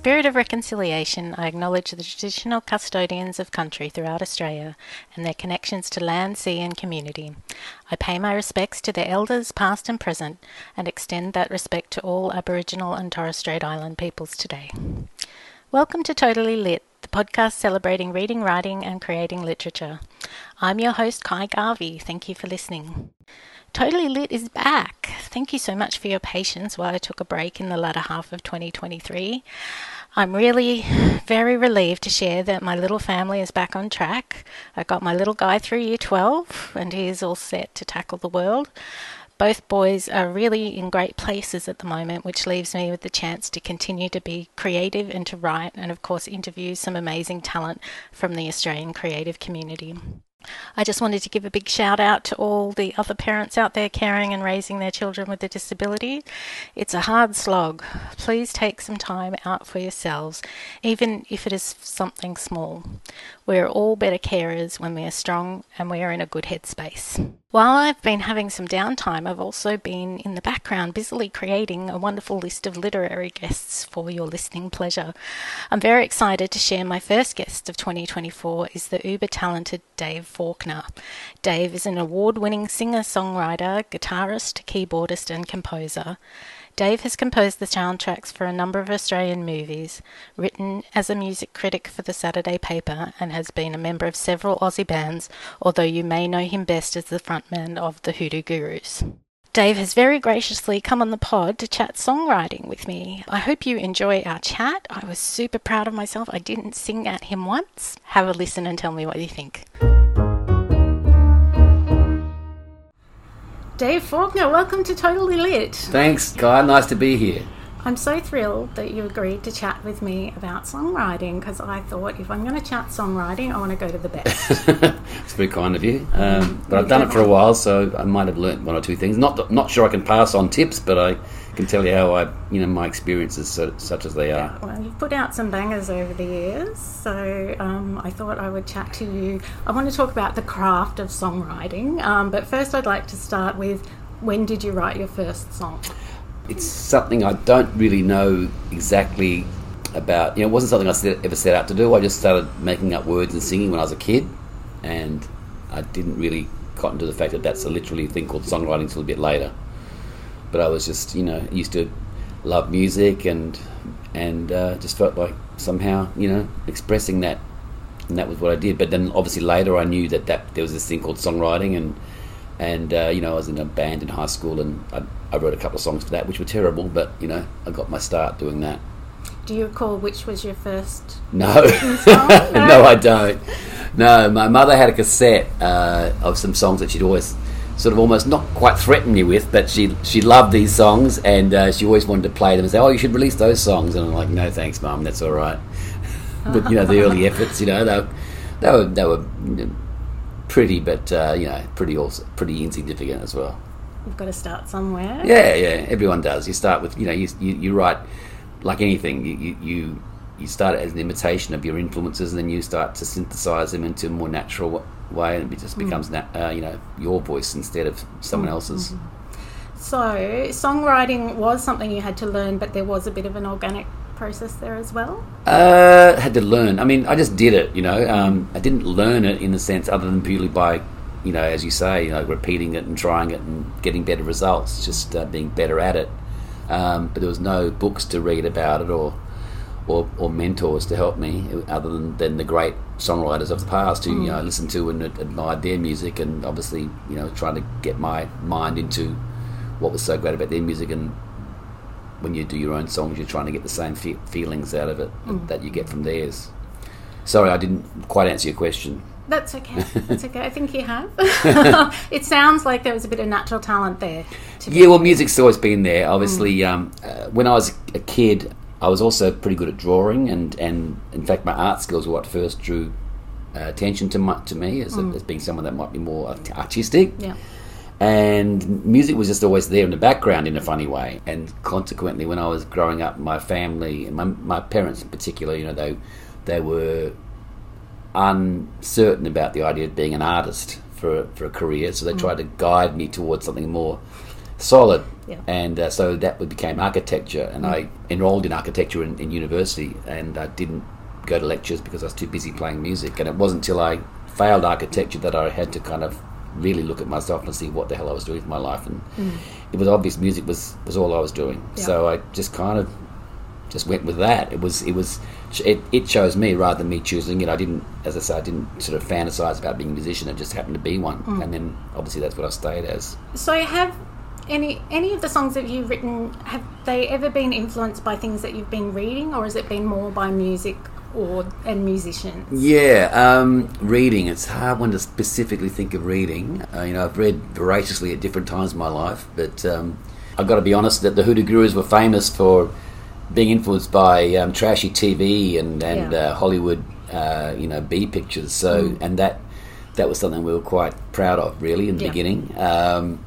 spirit of reconciliation, I acknowledge the traditional custodians of country throughout Australia and their connections to land, sea, and community. I pay my respects to their elders, past and present, and extend that respect to all Aboriginal and Torres Strait Island peoples today. Welcome to Totally Lit, the podcast celebrating reading, writing, and creating literature. I'm your host, Ky Garvey. Thank you for listening. Totally Lit is back. Thank you so much for your patience while I took a break in the latter half of 2023. I'm really very relieved to share that my little family is back on track. I got my little guy through year 12 and he is all set to tackle the world. Both boys are really in great places at the moment, which leaves me with the chance to continue to be creative and to write, and of course, interview some amazing talent from the Australian creative community. I just wanted to give a big shout out to all the other parents out there caring and raising their children with a disability. It's a hard slog. Please take some time out for yourselves, even if it is something small. We're all better carers when we are strong and we are in a good headspace. While I've been having some downtime, I've also been in the background busily creating a wonderful list of literary guests for your listening pleasure. I'm very excited to share my first guest of 2024 is the uber talented Dave Faulkner. Dave is an award-winning singer-songwriter, guitarist, keyboardist and composer. Dave has composed the soundtracks for a number of Australian movies, written as a music critic for the Saturday paper, and has been a member of several Aussie bands, although you may know him best as the frontman of the Hoodoo Gurus. Dave has very graciously come on the pod to chat songwriting with me. I hope you enjoy our chat. I was super proud of myself. I didn't sing at him once. Have a listen and tell me what you think. Dave Faulkner, welcome to Totally Lit. Thanks, Ky. Nice to be here. I'm so thrilled that you agreed to chat with me about songwriting because I thought if I'm going to chat songwriting, I want to go to the best. it's very kind of you. Um, but I've done it for a while, so I might have learnt one or two things. Not not sure I can pass on tips, but I can tell you how I, you know, my experiences so, such as they are. Well, you've put out some bangers over the years, so um, I thought I would chat to you. I want to talk about the craft of songwriting, um, but first I'd like to start with when did you write your first song? It's something I don't really know exactly about. You know, it wasn't something I set, ever set out to do. I just started making up words and singing when I was a kid, and I didn't really cotton to the fact that that's a literally thing called songwriting until a bit later. But I was just, you know, used to love music and and uh, just felt like somehow, you know, expressing that, and that was what I did. But then obviously later I knew that, that there was this thing called songwriting and and uh, you know I was in a band in high school and I, I, wrote a couple of songs for that which were terrible but you know I got my start doing that do you recall which was your first no no? no? I don't no my mother had a cassette uh, of some songs that she'd always sort of almost not quite threaten me with but she she loved these songs and uh, she always wanted to play them and say oh you should release those songs and I'm like no thanks mum that's all right but you know the early efforts you know they, they were they were pretty, but uh, you know, pretty also pretty insignificant as well. You've got to start somewhere. Yeah, yeah. Everyone does. You start with you know you you, you write like anything. You, you you you start as an imitation of your influences, and then you start to synthesize them into more natural way, and it just mm. becomes mm. uh, you know your voice instead of someone mm. else's. Mm-hmm. So, songwriting was something you had to learn, but there was a bit of an organic process there as well? Uh, had to learn. I mean, I just did it. You know, um, I didn't learn it in the sense other than purely by, you know, as you say, you know, repeating it and trying it and getting better results. Just uh, being better at it. Um, but there was no books to read about it or. Or, or mentors to help me, other than, than the great songwriters of the past who mm. you know listened to and admired their music, and obviously you know trying to get my mind into what was so great about their music and when you do your own songs, you're trying to get the same fe- feelings out of it mm. that you get from theirs. Sorry, I didn't quite answer your question. That's okay. That's okay. I think you have. it sounds like there was a bit of natural talent there. Yeah, well, music's always been there. Obviously, mm. um, uh, when I was a kid, I was also pretty good at drawing, and, and in fact, my art skills were what first drew uh, attention to my, to me as, mm. a, as being someone that might be more artistic. Yeah and music was just always there in the background in a funny way. And consequently, when I was growing up, my family and my, my parents in particular, you know, they they were uncertain about the idea of being an artist for for a career, so they mm. tried to guide me towards something more solid. Yeah. And uh, so that became architecture, and mm. I enrolled in architecture in, in university, and I didn't go to lectures because I was too busy playing music. And it wasn't until I failed architecture that I had to kind of really look at myself and see what the hell I was doing with my life. And mm. it was obvious music was, was all I was doing. Yeah. So I just kind of just went with that. It was it was it, it chose me rather than me choosing it. I didn't, as I say, I didn't sort of fantasize about being a musician. It just happened to be one, mm. and then obviously that's what I stayed as. So have any any of the songs that you've written have they ever been influenced by things that you've been reading, or has it been more by music or and musicians? Yeah, um, reading. It's hard one to specifically think of reading. Uh, you know, I've read voraciously at different times in my life, but um, I've got to be honest that the Hoodoo Gurus were famous for being influenced by um, trashy TV and and Yeah. uh, Hollywood, uh, you know, B pictures. So, and that that was something we were quite proud of, really, in the Yeah. beginning. Um,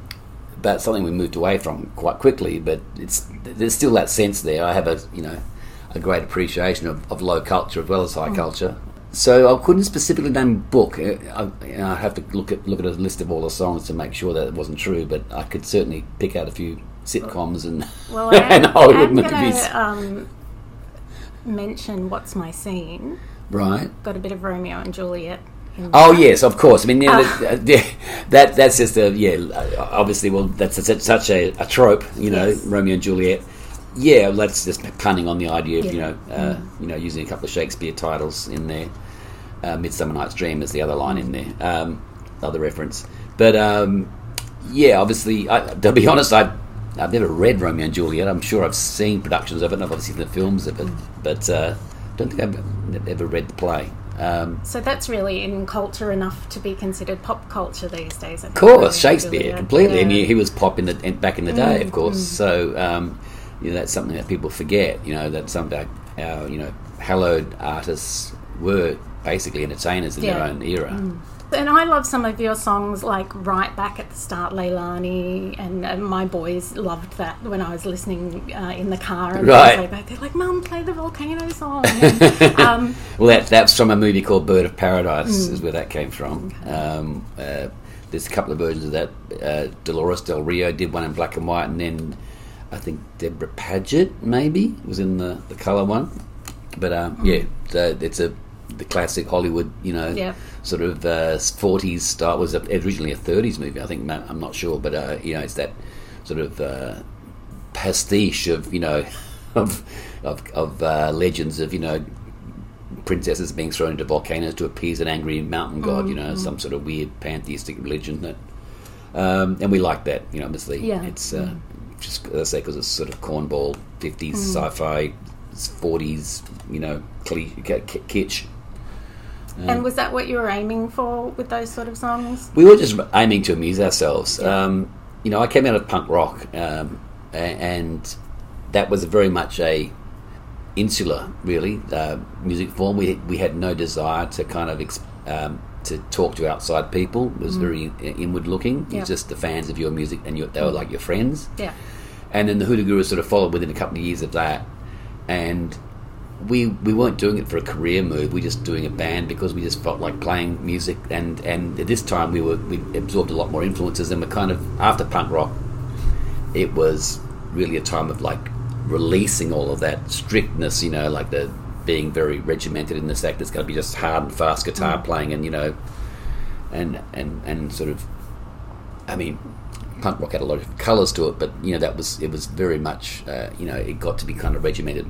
but something we moved away from quite quickly. But it's there's still that sense there. I have a you know a great appreciation of, of low culture as well as high culture. So I couldn't specifically name book. Uh, I, you know, I have to look at look at a list of all the songs to make sure that it wasn't true. But I could certainly pick out a few sitcoms and, Well, I and am, Hollywood I'm movies. to um, mention "What's My Scene." Right. Got a bit of Romeo and Juliet. Oh yes, of course. I mean, yeah, Ah. that, yeah, that that's just a yeah. uh, Obviously, well, that's such, such a, a trope, you know, Yes. Romeo and Juliet. Yeah, that's just punning on the idea of you know, uh, you know, using a couple of Shakespeare titles in there. Uh, Midsummer Night's Dream is the other line in there, um, other reference. But um, yeah, obviously, I, to be honest, I I've never read Romeo and Juliet. I'm sure I've seen productions of it, and I've obviously seen the films of it, but uh, don't think I've ever read the play. Um, So that's really in culture enough to be considered pop culture these days. Of course, Shakespeare Juliet. completely. I Yeah. mean, he was pop in the back in the day, Mm, of course. So um, you know, that's something that people forget. You know that some of our, our you know hallowed artists were basically entertainers in their own era. And I love some of your songs, like right back at the start, Leilani, and uh, my boys loved that when I was listening uh, in the car. And Right. They're like, "Mum, play the volcano song." And, um, Well, that that's from a movie called Bird of Paradise, Mm. is where that came from. Um, uh, there's a couple of versions of that. Uh, Dolores Del Rio did one in black and white, and then I think Debra Paget maybe was in the the color one. But um, Mm. yeah, so it's a the classic Hollywood, you know, sort of uh, 40s style. It was originally a 30s movie, I think. I'm not sure, but uh, you know, it's that sort of uh, pastiche of you know of of, of uh, legends of you know princesses being thrown into volcanoes to appease an angry mountain god. You know, some sort of weird pantheistic religion that. Um, and we like that, you know. Obviously, Yeah. it's uh, just as I say because it's sort of cornball fifties sci-fi, forties, you know, cli- and was that what you were aiming for with those sort of songs? We were just aiming to amuse ourselves. Um, you know, I came out of punk rock, um, and that was very much a insular, really, uh, music form. We we had no desire to kind of ex- um, to talk to outside people. It was very inward looking. Yeah. It's just the fans of your music, and your, they were like your friends. Yeah. And then the Hoodoo Gurus sort of followed within a couple of years of that. And we we weren't doing it for a career move. We were just doing a band because we just felt like playing music. And, and at this time we were we absorbed a lot more influences. And we're kind of after punk rock, it was really a time of like releasing all of that strictness. You know, like the being very regimented in the fact it's going to be just hard and fast guitar playing, and you know, and and and sort of I mean, punk rock had a lot of colours to it, but you know that was it was very much uh, you know it got to be kind of regimented,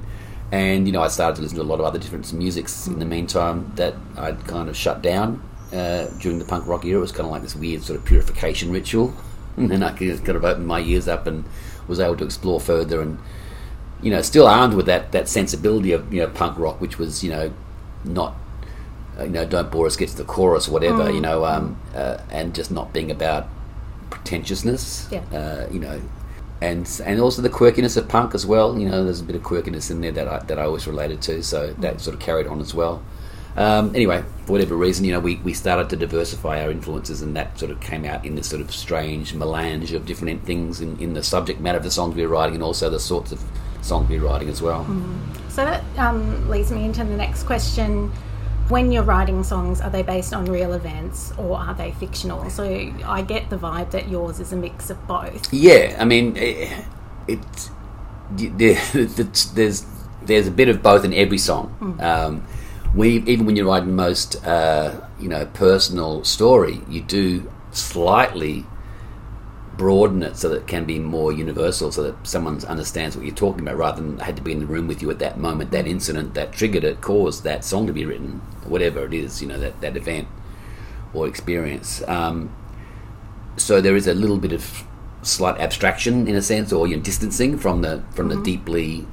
and you know I started to listen to a lot of other different musics in the meantime that I'd kind of shut down uh, during the punk rock era. It was kind of like this weird sort of purification ritual, and then I could kind of opened my ears up and was able to explore further and you know still armed with that that sensibility of you know punk rock, which was you know not you know, don't bore us, get to the chorus, whatever, you know, um, uh, and just not being about pretentiousness, Yeah. uh, you know, and and also the quirkiness of punk as well. You know, there's a bit of quirkiness in there that I, that I always related to, so that sort of carried on as well. Um, anyway, for whatever reason, you know, we, we started to diversify our influences, and that sort of came out in this sort of strange melange of different things in, in the subject matter of the songs we were writing, and also the sorts of songs we were writing as well. So that um, leads me into the next question. When you're writing songs, are they based on real events or are they fictional? So I get the vibe that yours is a mix of both. Yeah, I mean, it, it's there's there's a bit of both in every song. Mm. Um, we even when you're writing most uh, you know personal story, you do slightly broaden it so that it can be more universal, so that someone understands what you're talking about, rather than had to be in the room with you at that moment, that incident that triggered it, caused that song to be written, whatever it is, you know, that, that event or experience. Um, so there is a little bit of slight abstraction in a sense, or you know, distancing from the from mm-hmm. the deeply,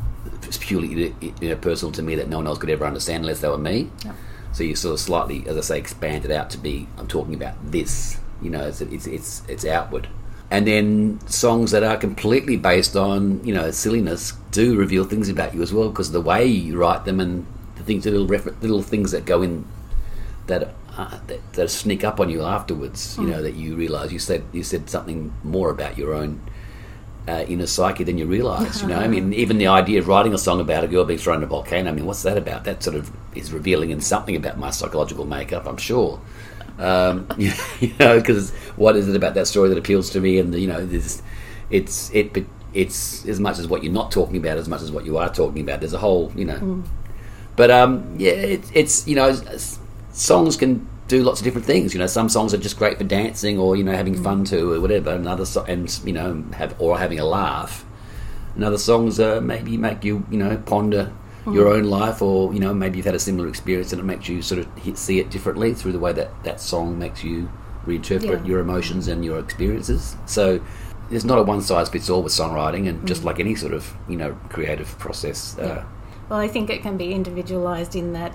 purely you know, personal to me that no one else could ever understand unless they were me. Yep. So you sort of slightly, as I say, expand it out to be I'm talking about this. You know, it's it's it's, it's outward and then songs that are completely based on you know silliness do reveal things about you as well because the way you write them and the things little refer- little things that go in that, uh, that, that sneak up on you afterwards you mm. know that you realize. You said you said something more about your own uh, inner psyche than you realize you know? I mean even the idea of writing a song about a girl being thrown in a volcano I mean what's that about? That sort of is revealing in something about my psychological makeup I'm sure um, you know, because what is it about that story that appeals to me? And you know, it's it's it it's as much as what you're not talking about as much as what you are talking about. There's a whole, you know. Mm. But um, yeah, it's it's you know, songs can do lots of different things. You know, some songs are just great for dancing or you know having mm. fun to or whatever. Another so- and you know have or having a laugh. And other songs uh, maybe make you you know ponder mm. your own life, or you know maybe you've had a similar experience and it makes you sort of hit, see it differently through the way that that song makes you reinterpret yeah. your emotions and your experiences. So there's not a one size fits all with songwriting, and mm. just like any sort of you know creative process. Uh, well, I think it can be individualized in that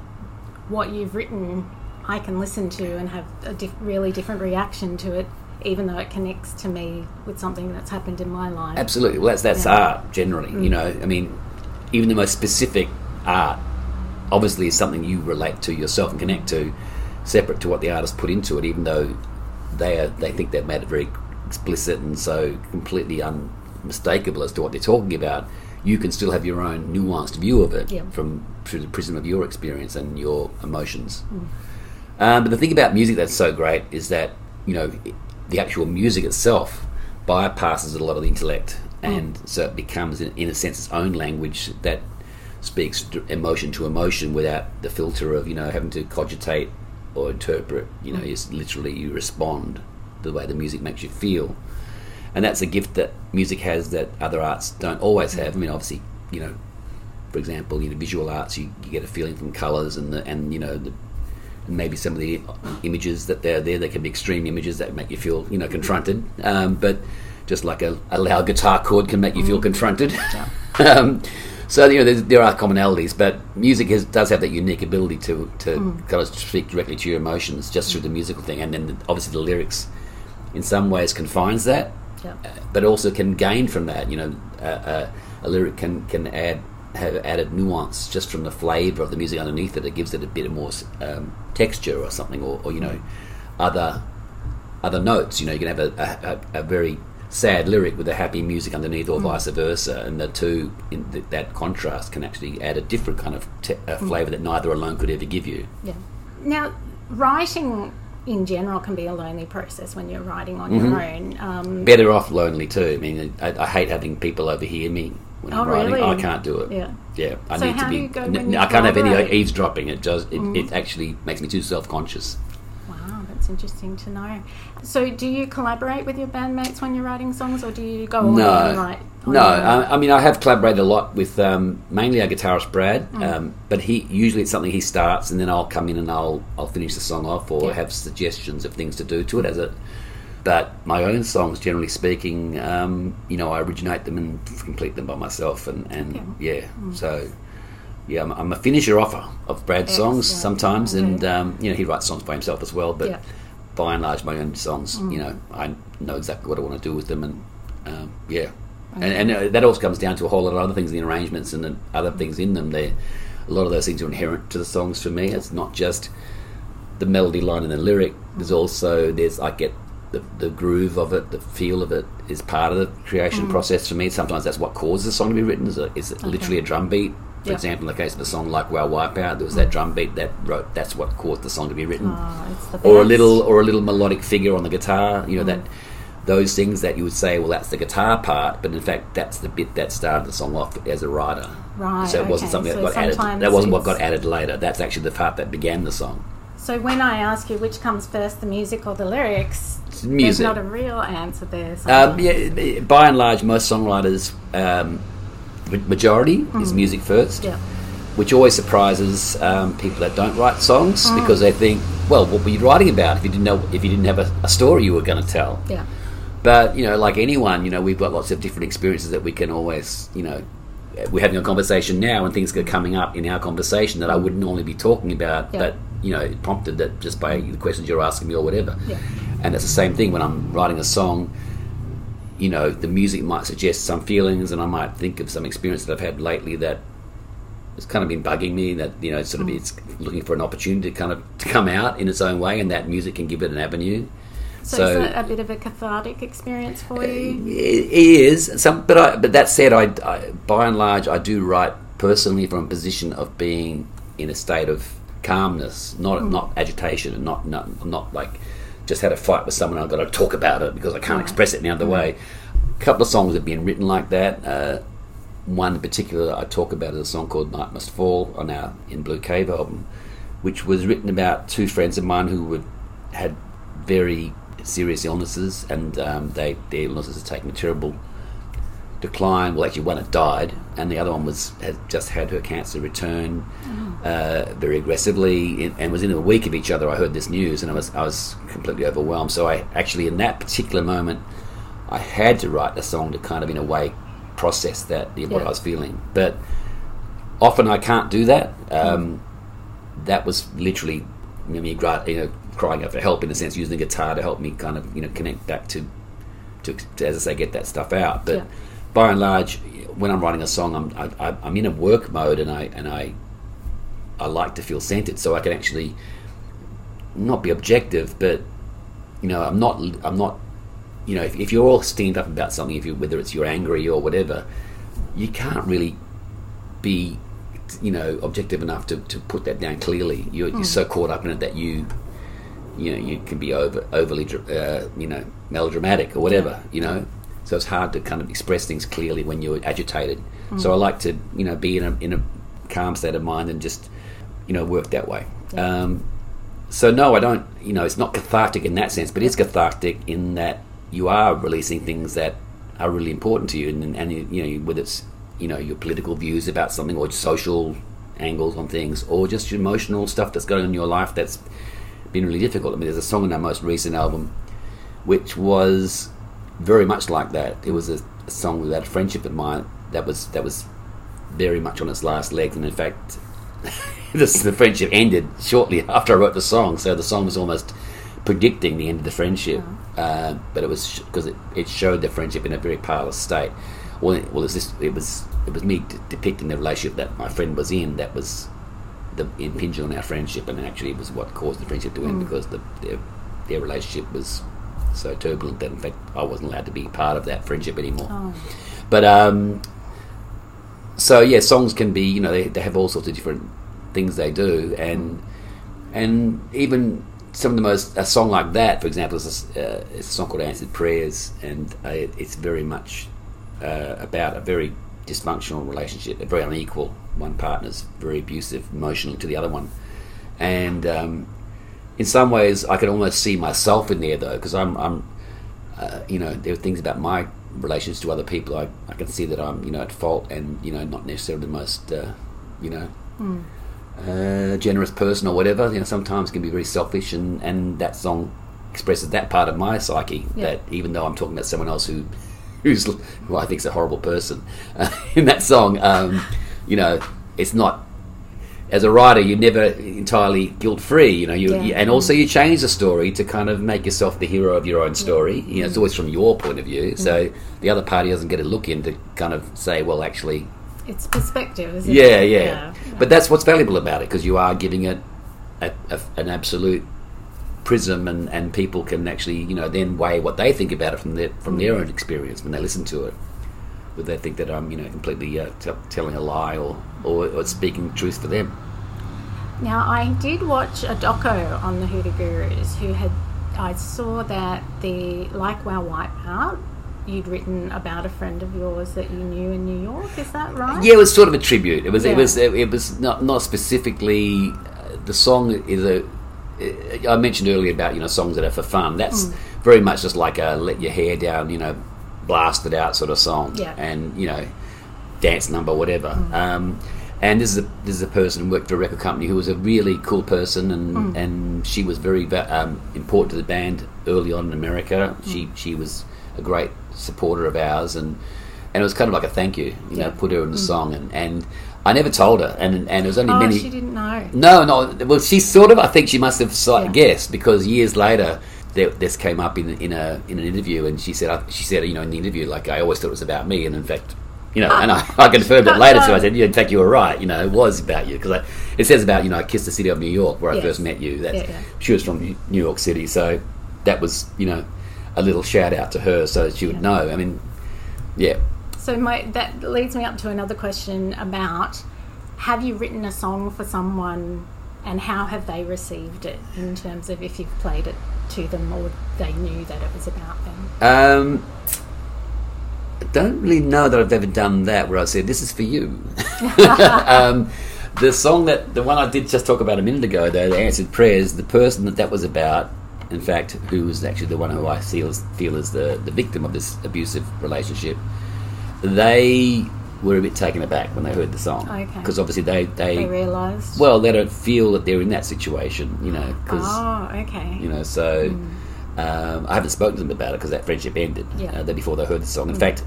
what you've written, I can listen to and have a diff- really different reaction to it even though it connects to me with something that's happened in my life. Absolutely. Well, that's that's yeah. art generally. Mm. You know, I mean, even the most specific art obviously is something you relate to yourself and connect to, separate to what the artist put into it, even though they are, they think they've made it very explicit and so completely unmistakable as to what they're talking about. You can still have your own nuanced view of it yeah. from through the prism of your experience and your emotions. Mm. Um, but the thing about music that's so great is that you know the actual music itself bypasses a lot of the intellect Mm. and so it becomes, in, in a sense, its own language that speaks emotion to emotion without the filter of you know having to cogitate or interpret. You know, mm. it's literally you respond the way the music makes you feel, and that's a gift that music has that other arts don't always mm. have. I mean, obviously, you know, for example, you know, visual arts, you, you get a feeling from colours and the, and you know the and maybe some of the images that they're there, they can be extreme images that make you feel, you know, confronted. Um, but just like a, a, loud guitar chord can make you feel mm. confronted. Yeah. um, so you know there are commonalities, but music has, does have that unique ability to to mm. kind of speak directly to your emotions just through the musical thing, and then the, obviously the lyrics, in some ways, confines that, yeah. uh, but also can gain from that. You know, uh, uh, a lyric can can add have added nuance just from the flavour of the music underneath it. It gives it a bit of more um, texture or something, or, or you know, other other notes. You know, you can have a, a, a very sad lyric with a happy music underneath, or mm. vice versa, and the two in the, that contrast can actually add a different kind of te- mm. flavour that neither alone could ever give you. Yeah. Now, writing in general can be a lonely process when you're writing on mm-hmm. your own. Um, Better off lonely too. I mean, I, I, hate having people overhear me when oh, I'm writing. Really? I can't do it. Yeah, yeah. I so need to be. I can't have any eavesdropping. It does. It, mm. it actually makes me too self conscious. That's interesting to know. So, do you collaborate with your bandmates when you're writing songs, or do you go no, and write? No, I, I, mean I have collaborated a lot with um, mainly our guitarist Brad, mm. um, but he usually it's something he starts, and then I'll come in and I'll I'll finish the song off, or yeah. have suggestions of things to do to it as it. But my own songs, generally speaking, um, you know, I originate them and complete them by myself, and, and okay. yeah, mm. so yeah, I'm, I'm, a finisher offer of Brad's songs sometimes, okay. and um, you know he writes songs by himself as well. But yeah. by and large, my own songs, mm. you know, I know exactly what I want to do with them, and um, yeah, okay. and, and uh, that also comes down to a whole lot of other things, the arrangements and the other things in them. There, a lot of those things are inherent to the songs for me. It's not just the melody line and the lyric. There's also there's I get the, the groove of it, the feel of it is part of the creation mm. process for me. Sometimes that's what causes a song to be written. Is, a, is okay. literally a drum beat For example, in the case of a song like "Wow Wipeout," there was that drum beat that wrote. That's what caused the song to be written Oh, it's the or a little or a little melodic figure on the guitar you know Mm. that those things that you would say well that's the guitar part but in fact that's the bit that started the song off as a writer Right, so it wasn't something that So got added that wasn't what got added later that's actually the part that began the song So when I ask you which comes first, the music or the lyrics, It's there's music not a real answer there. um, yeah, by and large most songwriters um, ma- majority is music first Mm. Yeah. which always surprises um, people that don't write songs Mm. because they think well what were you writing about if you didn't know if you didn't have a, a story you were going to tell Yeah. But you know, like anyone, you know, we've got lots of different experiences that we can always, you know, we're having a conversation now, and things are coming up in our conversation that I wouldn't normally be talking about, Yeah. but you know, prompted that just by the questions you're asking me or whatever. Yeah. And it's the same thing when I'm writing a song. You know, the music might suggest some feelings, and I might think of some experience that I've had lately that has kind of been bugging me. That you know, sort of Mm. it's looking for an opportunity to kind of to come out in its own way, and that music can give it an avenue. So, So- is that a bit of a cathartic experience for you? It is some, but I, but that said, I, I by and large I do write personally from a position of being in a state of calmness, not not agitation, and not not not like just had a fight with someone. I've got to talk about it because I can't express it any other way. A couple of songs have been written like that. Uh, one in particular I talk about is a song called "Night Must Fall" on our In Blue Cave album, which was written about two friends of mine who would, had very serious illnesses, and um, they their illnesses had taken a terrible decline. Well, actually, one had died, and the other one was had just had her cancer return uh, very aggressively, and was in a week of each other. I heard this news, and I was I was completely overwhelmed. So I actually, in that particular moment, I had to write a song to kind of, in a way, process that what Yeah. I was feeling. But often I can't do that. Um, that was literally me you know, crying out for help in a sense, using the guitar to help me kind of you know connect back to, to, to as I say, get that stuff out. But Yeah. by and large, when I'm writing a song, I'm I, I- I'm in a work mode, and I and I I like to feel centered, so I can actually not be objective, but you know, I'm not I'm not you know, if, if you're all steamed up about something, if you whether it's you're angry or whatever, you can't really be you know objective enough to, to put that down clearly. You're, you're so caught up in it that you you know you can be over overly uh, you know melodramatic or whatever you know. So it's hard to kind of express things clearly when you're agitated. So I like to you know be in a in a calm state of mind and just you know work that way. Um, so no, I don't. You know, it's not cathartic in that sense, but it's cathartic in that you are releasing things that are really important to you, and, and you know, whether it's you know your political views about something or social angles on things, or just your emotional stuff that's going on in your life that's been really difficult. I mean, there's a song in our most recent album which was very much like that. It was a, song without a friendship of mine that was that was very much on its last legs, and in fact, this, the friendship ended shortly after I wrote the song. So the song was almost predicting the end of the friendship, uh, but it was because it, it showed the friendship in a very parlous state. Well, it, well, it was this, it was it was me d- depicting the relationship that my friend was in that was the impinging on our friendship, and actually it was what caused the friendship to end because the, their their relationship was so turbulent that in fact I wasn't allowed to be part of that friendship anymore. Oh, But um, so yeah, songs can be you know they, they have all sorts of different things they do, and and even some of the most a song like that, for example, is a, uh, it's a song called "Answered Prayers," and uh, it, it's very much uh, about a very dysfunctional relationship, a very unequal. One partner's very abusive emotionally to the other one, and um, in some ways, I can almost see myself in there though, because I'm, I'm uh, you know, there are things about my relations to other people. I, I can see that I'm, you know, at fault and you know, not necessarily the most, uh, you know, uh, generous person or whatever. You know, sometimes can be very selfish, and and that song expresses that part of my psyche. Yeah. That even though I'm talking about someone else who, who's who I think is a horrible person, uh, in that song, um, you know, it's not. As a writer, you're never entirely guilt free, you know. You, Yeah. you and also you change the story to kind of make yourself the hero of your own story. You know, it's mm-hmm. always from your point of view, mm-hmm. so the other party doesn't get a look in to kind of say, well, actually, it's perspective, isn't yeah, it? yeah. But that's what's valuable about it because you are giving it a, a, an absolute prism, and, and people can actually, you know, then weigh what they think about it from their from their mm-hmm. own experience when they listen to it. Would they think that I'm, you know, completely uh, t- telling a lie or, or, or speaking truth for them. Now, I did watch a doco on the Hoodoo Gurus who had. I saw that the Like Wow Wipeout, you'd written about a friend of yours that you knew in New York. Is that right? Yeah, it was sort of a tribute. It was. Yeah. It was. It, was not not specifically. Uh, the song is a. uh, mentioned earlier about you know songs that are for fun. That's Mm. very much just like a let your hair down, you know, blast it out sort of song. Yeah. And you know, dance number, whatever. Um, and this is a this is a person who worked for a record company who was a really cool person, and and she was very um, important to the band early on in America. She she was a great supporter of ours, and and it was kind of like a thank you, you know, put her in the song, and and I never told her, and and it was only Oh, many. she didn't know. No, no. Well, she sort of. I think she must have Yeah. guessed because years later, this came up in in a in an interview, and she said uh, she said you know in the interview like I always thought it was about me, and in fact. You know, and I, I confirmed it later. So I said, "Yeah, in fact, you were right. You know, it was about you because it says about you know, I kissed the city of New York where I first met you. That's, Yeah, yeah. She was from New York City, so that was you know, a little shout out to her so that she would Yeah. know. I mean, yeah, So my that leads me up to another question about have you written a song for someone and how have they received it in terms of if you've played it to them or they knew that it was about them? Um, I don't really know that I've ever done that where I said, "This is for you." um, the song that the one I did just talk about a minute ago, though, the answered prayers. The person that that was about, in fact, who was actually the one who I feel feel as the the victim of this abusive relationship, they were a bit taken aback when they heard the song Okay. because obviously they they, They realised. well they don't feel that they're in that situation, you know, because oh, okay. you know so um, I haven't spoken to them about it because that friendship ended Yeah. uh, before they heard the song in fact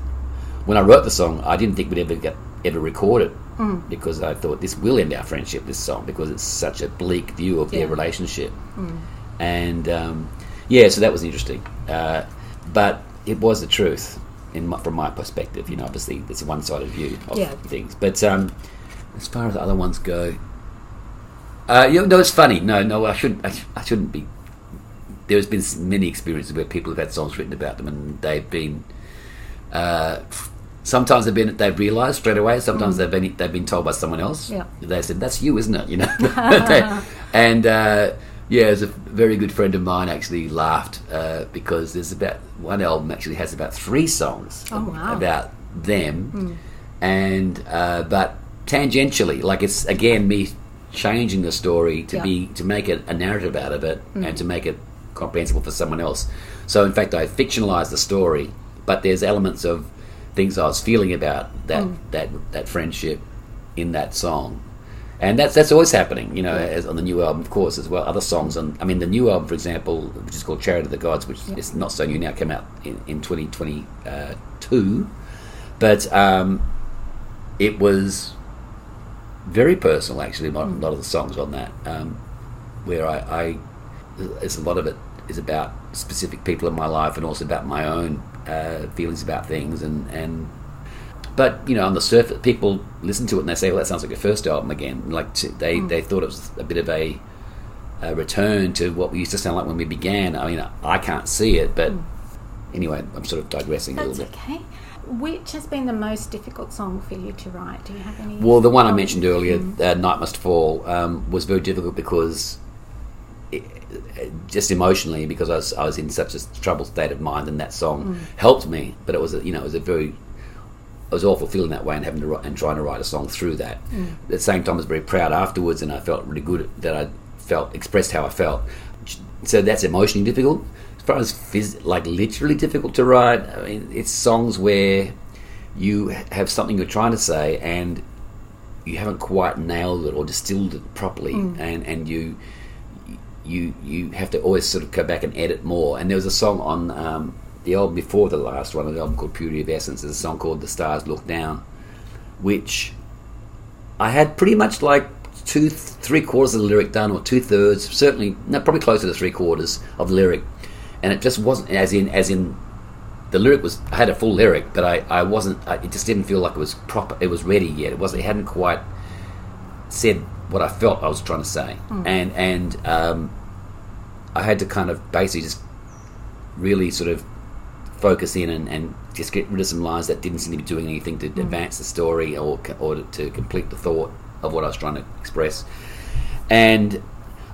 when I wrote the song I didn't think we'd ever get ever record it because I thought this will end our friendship this song because it's such a bleak view of Yeah. their relationship and um, yeah so that was interesting uh, but it was the truth in my, from my perspective you know obviously it's a one-sided view of Yeah. things but um, as far as the other ones go uh, you know, no, it's funny. No, no, I shouldn't. I, I shouldn't be. There's been many experiences where people have had songs written about them, and they've been. Uh, sometimes they've been they've realised straight away. Sometimes they've been they've been told by someone else. Yeah. They said, "That's you, isn't it?" You know. And uh, yeah, as a very good friend of mine actually laughed uh, because there's about one album actually has about three songs Oh, wow. about them, and uh, but tangentially, like it's again me changing the story to Yeah. be to make it a narrative out of it and to make it comprehensible for someone else. So in fact, I fictionalized the story, but there's elements of things I was feeling about that that that friendship in that song. And that's that's always happening, you know, as on the new album, of course, as well. Other songs on, I mean, the new album, for example, which is called "Chariot of the Gods," which is not so new now, came out in, in 2022, but um, it was very personal, actually. A lot, a lot of the songs on that, um, where I, I, there's a lot of it is about specific people in my life, and also about my own uh, feelings about things, and and. But you know, on the surface, people listen to it and they say, "Well, that sounds like a first album again." Like they, they thought it was a bit of a, a return to what we used to sound like when we began. I mean, I can't see it, but anyway, I'm sort of digressing a little bit. okay. Which has been the most difficult song for you to write? Do you have any? Well, the one I mentioned earlier, uh, "Night Must Fall," um, was very difficult because, it, just emotionally, because I was I was in such a troubled state of mind, and that song helped me. But it was a, you know it was a very I was awful feeling that way and having to write, and trying to write a song through that. At the same time, I was very proud afterwards, and I felt really good that I felt expressed how I felt. So that's emotionally difficult. As far as phys- like literally difficult to write, I mean, it's songs where you have something you're trying to say and you haven't quite nailed it or distilled it properly, and and you you you have to always sort of go back and edit more. And there was a song on um, the album before the last one, an album called Purity of Essence. There's a song called The Stars Look Down, which I had pretty much like two, three quarters of the lyric done, or two thirds, certainly, no, probably closer to three quarters of the lyric, and it just wasn't as in as in the lyric was. I had a full lyric, but I, I wasn't. I, it just didn't feel like it was proper. It was ready yet. It wasn't. It hadn't quite said what I felt I was trying to say, and and um, I had to kind of basically just really sort of focus in and, and just get rid of some lines that didn't seem to be doing anything to advance the story or or to, complete the thought of what I was trying to express. And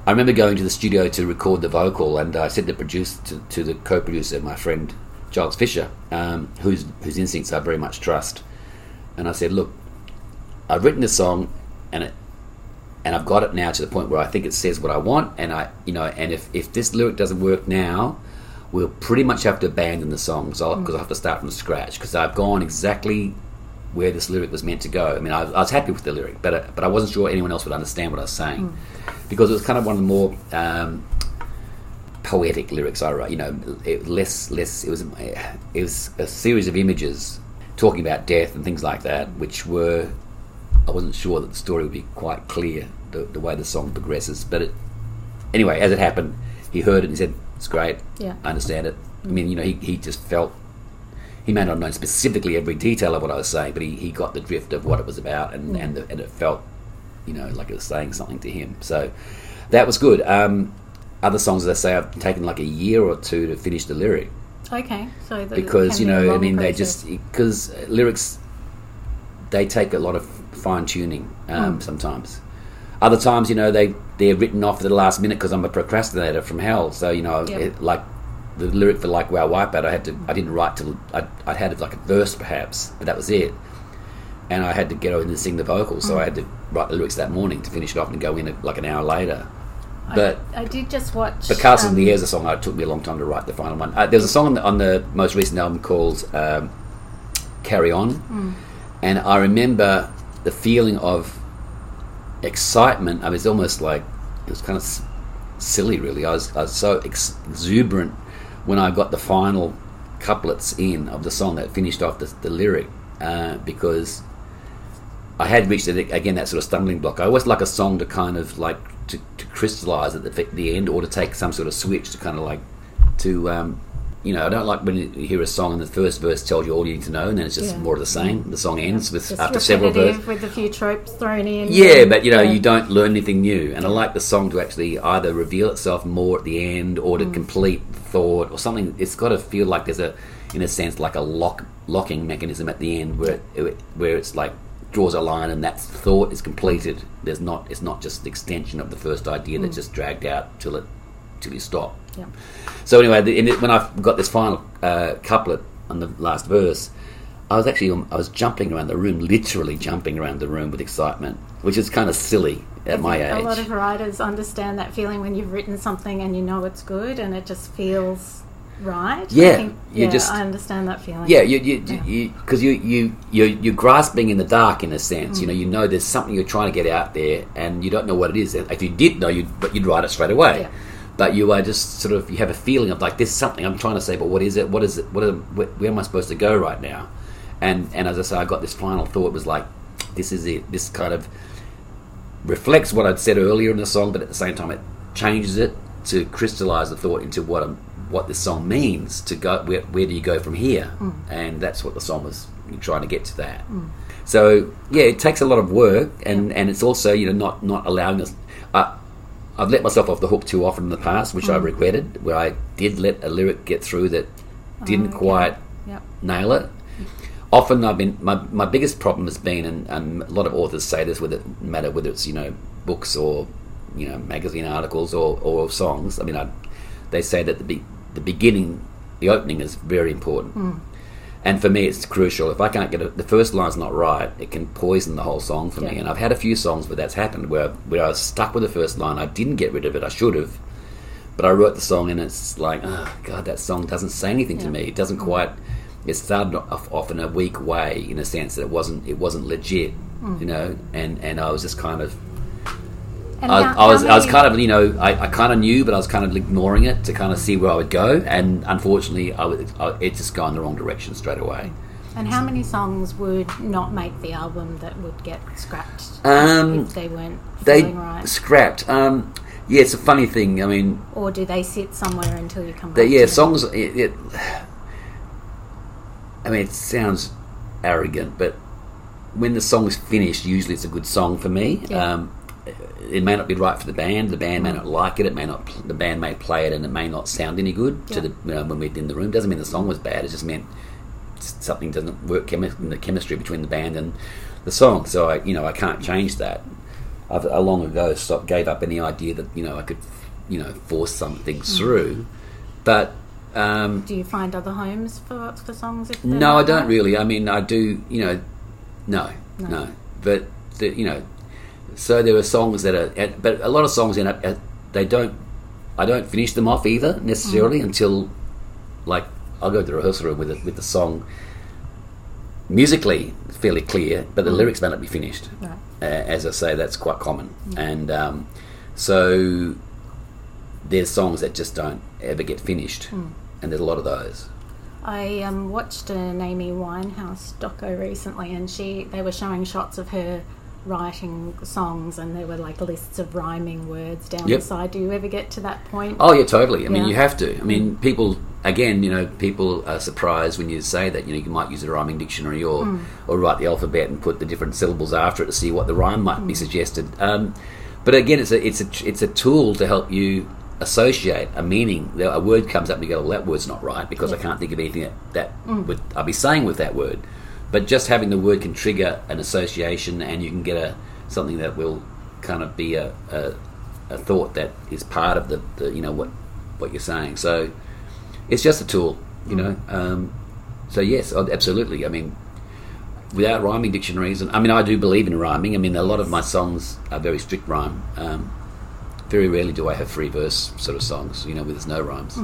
I remember going to the studio to record the vocal, and I said to produce to, to the co-producer, my friend Charles Fisher, um, whose whose instincts I very much trust. And I said, "Look, I've written this song, and it, and I've got it now to the point where I think it says what I want. And I, you know, and if if this lyric doesn't work now, we'll pretty much have to abandon the song because I'll, 'cause I'll have to start from scratch because I've gone exactly where this lyric was meant to go. I mean, I, I was happy with the lyric, but uh, but I wasn't sure anyone else would understand what I was saying because it was kind of one of the more um, poetic lyrics I wrote. You know, it, less less. It was it was a series of images talking about death and things like that, which were I wasn't sure that the story would be quite clear the, the way the song progresses. But it, anyway, as it happened, he heard it and he said, "It's great. Yeah. I understand it." I mean, you know, he, he just felt he may not have known specifically every detail of what I was saying, but he, he got the drift of what it was about, and and, the, and it felt, you know, like it was saying something to him. So that was good. Um, other songs, as I say, I've taken like a year or two to finish the lyric Okay, so because you can be know, I mean, they just because lyrics they take a lot of fine tuning um, sometimes. Other times, you know, they they're written off at the last minute because I'm a procrastinator from hell. So you know, Yep. it, like the lyric for "Like Wow Wipeout," I had to I didn't write till I I had like a verse perhaps, but that was it. And I had to get in and sing the vocals, so I had to write the lyrics that morning to finish it off and go in like an hour later. But I, I did just watch. but Castle in um, the Air is a song. It took me a long time to write the final one. Uh, there's a song on the, on the most recent album called um, "Carry On," and I remember the feeling of excitement. I mean, it's almost like it was kind of s- silly, really. I was I was so ex- exuberant when I got the final couplets in of the song that finished off the, the lyric uh, because I had reached it again that sort of stumbling block. I always like a song to kind of like to, to crystallize at the, the end, or to take some sort of switch to kind of like to um, you know. I don't like when you hear a song and the first verse tells you all you need to know, and then it's just Yeah. more of the same. The song ends with Just after several verses. with a few tropes thrown in. Yeah, and- but you know, yeah. you don't learn anything new. And I like the song to actually either reveal itself more at the end or Mm. to complete thought or something. It's got to feel like there's a, in a sense, like a lock locking mechanism at the end where it, where it's like draws a line and that thought is completed. There's not. It's not just the extension of the first idea Mm. that just dragged out till it till you stop. Yeah. So anyway, the, in it, when I got this final uh, couplet on the last verse, I was actually um, I was jumping around the room, literally jumping around the room with excitement, which is kind of silly at my age. A lot of writers understand that feeling when you've written something and you know it's good and it just feels right. Yeah, I think, you yeah, just- I understand that feeling. Yeah, you you you because you, you you you're grasping in the dark in a sense. You know, you know there's something you're trying to get out there, and you don't know what it is. If you did know, you but you'd write it straight away. Yeah. But you are just sort of you have a feeling of like there's something I'm trying to say, but what is it? What is it? What where, am I supposed to go right now? And and as I say, I got this final thought was like, this is it. This kind of reflects what I'd said earlier in the song, but at the same time, it changes it to crystallize the thought into what I'm, what this song means. To go, where, where do you go from here? Mm. And that's what the song was trying to get to that. Mm. So yeah, it takes a lot of work, and, and it's also you know not not allowing us. I, I've let myself off the hook too often in the past, which I mm. regretted. Where I did let a lyric get through that didn't oh, okay. quite Yep. nail it. Often, I've been my, my biggest problem has been, and, and a lot of authors say this, whether it matter whether it's you know books or you know magazine articles or, or songs. I mean, I, they say that the be, the beginning, the opening is very important, mm. And for me, it's crucial. If I can't get it, the first line's not right, it can poison the whole song for me. And I've had a few songs where that's happened, where where I was stuck with the first line, I didn't get rid of it, I should have. But I wrote the song and it's like, oh god, that song doesn't say anything to me. It doesn't mm. quite. It started off, off in a weak way, in a sense that it wasn't. It wasn't legit, mm. you know. And and I was just kind of. I, I was I was kind of you know I, I kind of knew, but I was kind of ignoring it to kind of see where I would go. And unfortunately, I would I, it just gone the wrong direction straight away. And how many songs would not make the album that would get scrapped Um, if they weren't They right? scrapped. Um, yeah, it's a funny thing. I mean, Or do they sit somewhere until you come back? Yeah, songs. It, it, I mean, it sounds arrogant, but when the song's finished, usually it's a good song for me. Yeah. Um, it may not be right for the band. The band may not like it. It may not. The band may play it, and it may not sound any good to the you know, when we're in the room. Doesn't mean the song was bad. It just meant something doesn't work chemi- in the chemistry between the band and the song. So I, you know, I can't change that. I've I long ago stopped, gave up any idea that you know I could, you know, force something through. But um, Do you find other homes for for songs? If no, I don't really. I mean, I do. You know, no, No. no. But the, you know, so there are songs that are, and- but a lot of songs end up. at- They don't. I don't finish them off either necessarily Mm. until, like, I'll go to the rehearsal room with the, with the song. Musically, fairly clear, but the Mm. lyrics may not be finished. Right. Uh, as I say, that's quite common, and um, so there's songs that just don't ever get finished, and there's a lot of those. I um, watched an Amy Winehouse doco recently, and she they were showing shots of her writing songs, and there were like lists of rhyming words down Yep. the side. Do you ever get to that point? Oh yeah, totally. I mean, Yeah. you have to. I mean, people again, you know, people are surprised when you say that. You know, you might use a rhyming dictionary or Hmm. or write the alphabet and put the different syllables after it to see what the rhyme might be Hmm. suggested. Um, but again, it's a it's a it's a tool to help you associate a meaning. A word comes up and you go, "Well, that word's not right because I can't think of anything that that Hmm. would I'll be saying with that word." But just having the word can trigger an association, and you can get a something that will kind of be a, a, a thought that is part of the, the you know what what you're saying. So it's just a tool, you know. Um, so yes, absolutely. I mean, without rhyming dictionaries, and I mean, I do believe in rhyming. I mean, a lot of my songs are very strict rhyme. Um, very rarely do I have free verse sort of songs, you know, where there's no rhymes.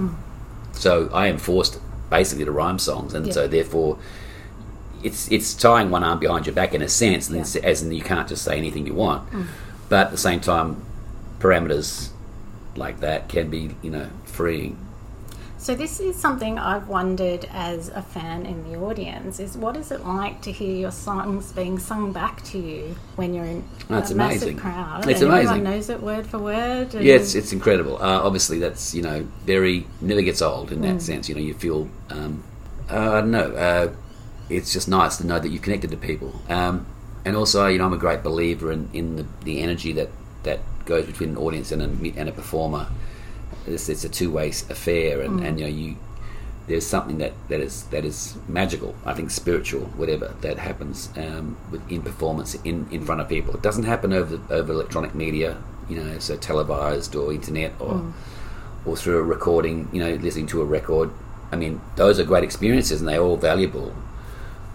So I am forced basically to rhyme songs, and so therefore. It's, it's tying one arm behind your back in a sense, and Yeah. it's- as in you can't just say anything you want. But at the same time, parameters like that can be, you know, freeing. So this is something I've wondered as a fan in the audience: is what is it like to hear your songs being sung back to you when you're in a amazing. massive crowd? It's and amazing. Everyone knows it word for word. And Yeah, it's, it's incredible. Uh, obviously, that's you know very never gets old in that sense. You know, you feel um, uh, I don't know. Uh, it's just nice to know that you've connected to people, um, and also you know I'm a great believer in, in the, the energy that, that goes between an audience and a and a performer. It's, it's a two way affair, and, and you know you there's something that, that is that is magical. I think spiritual, whatever that happens um, with, in performance in, in front of people. It doesn't happen over over electronic media, you know, so televised or internet or or through a recording. You know, listening to a record. I mean, those are great experiences and they're all valuable.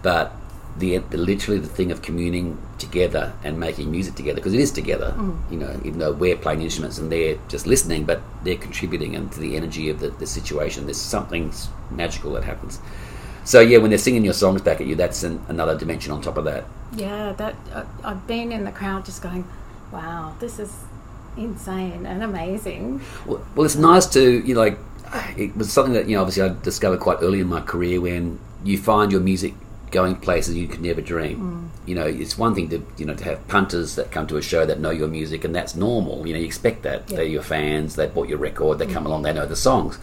But the, the literally the thing of communing together and making music together because it is together. You know, even though we're playing instruments and they're just listening, but they're contributing and to the energy of the, the situation. There's something magical that happens. So yeah, when they're singing your songs back at you, that's an, another dimension on top of that. Yeah, that uh, I've been in the crowd just going, "Wow, this is insane and amazing." Well, well, it's nice to you know, like it was something that you know obviously I discovered quite early in my career when you find your music going places you could never dream. You know, it's one thing to you know to have punters that come to a show that know your music and that's normal. You know, you expect that Yeah. they're your fans, they bought your record, they come along, they know the songs.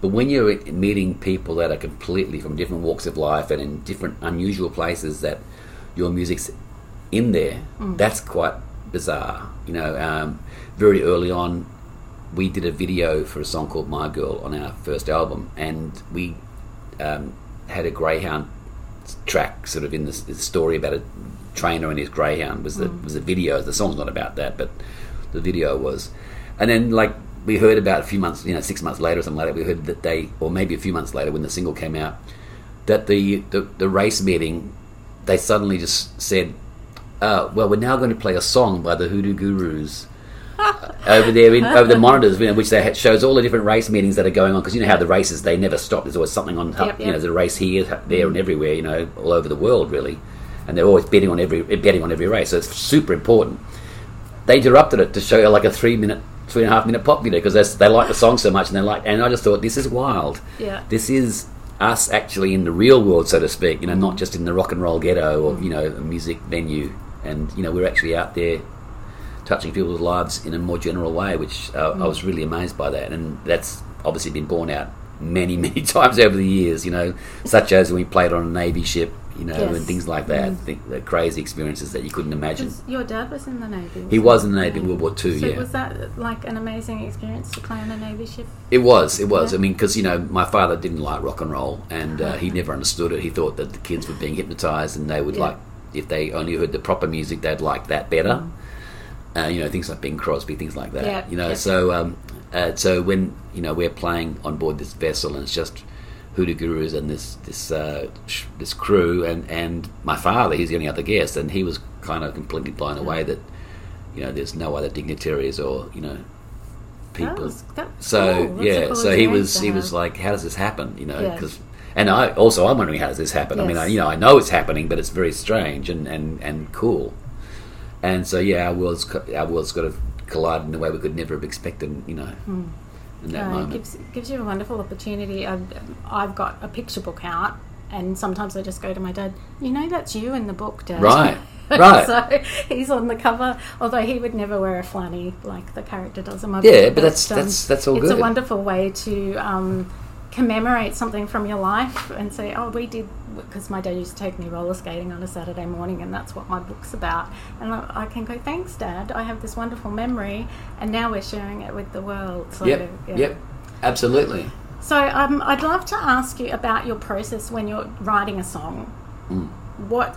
But when you're meeting people that are completely from different walks of life and in different unusual places that your music's in there, that's quite bizarre. You know, um, very early on, we did a video for a song called My Girl on our first album, and we um, had a greyhound track sort of in this, this story about a trainer and his greyhound was the was the video. The song's not about that, but the video was. And then like we heard about a few months, you know, six months later or something like that. We heard that they, or maybe a few months later when the single came out, that the the, the race meeting, they suddenly just said, uh, "Well, we're now going to play a song by the Hoodoo Gurus." Over there in, over the monitors, you know, which they ha- shows all the different race meetings that are going on. Because you know how the races they never stop. There's always something on. top. Yep, You know, yep. there's a race here, there, and mm. everywhere. You know, all over the world, really. And they're always betting on every betting on every race. So it's super important. They interrupted it to show you like a three minute, three and a half minute pop video because they like the song so much, and they like. And I just thought this is wild. Yeah. This is us actually in the real world, so to speak. You know, not just in the rock and roll ghetto or mm. you know a music venue. And you know, we're actually out there touching people's lives in a more general way, which uh, I was really amazed by that, and that's obviously been borne out many, many times over the years. You know, such as when we played on a navy ship you know, Yes. and things like that. Think the crazy experiences that you couldn't imagine. Your dad was in the Navy. He wasn't in the Navy in World War Two. So yeah, was that like an amazing experience to play on a Navy ship? It was, it was. Yeah. I mean, because you know, my father didn't like rock and roll, and uh, he never understood it. He thought that the kids were being hypnotized, and they would Yeah. like if they only heard the proper music, they'd like that better. Uh, you know, things like Bing Crosby, things like that. Yeah, You know, yeah. so um, uh, so when you know we're playing on board this vessel, and it's just Hoodoo Gurus and this this uh, sh- this crew, and and my father, he's the only other guest, and he was kind of completely blown away that you know there's no other dignitaries or you know people. That was, that was So cool. Yeah, cool so he was he was like, how does this happen? You know, Yeah. because and I also I'm wondering how does this happen? I mean, I, you know, I know it's happening, but it's very strange and and and cool. And so yeah, our worlds our worlds got to collide in a way we could never have expected. You know, in that Uh, moment. gives gives you a wonderful opportunity. I've, I've got a picture book out, and sometimes I just go to my dad. You know, that's you in the book, Dad. Right, right. so he's on the cover, although he would never wear a flanny like the character does in my Yeah, book. Yeah, but that's- that's- that's all good. It's good. a wonderful way to um, commemorate something from your life and say, "Oh, we did." Because my dad used to take me roller skating on a Saturday morning, and that's what my book's about. And I, can go, "Thanks, Dad. I have this wonderful memory, and now we're sharing it with the world." So, Yep, yeah. yep, absolutely. So um, I'd love to ask you about your process when you're writing a song. Mm. What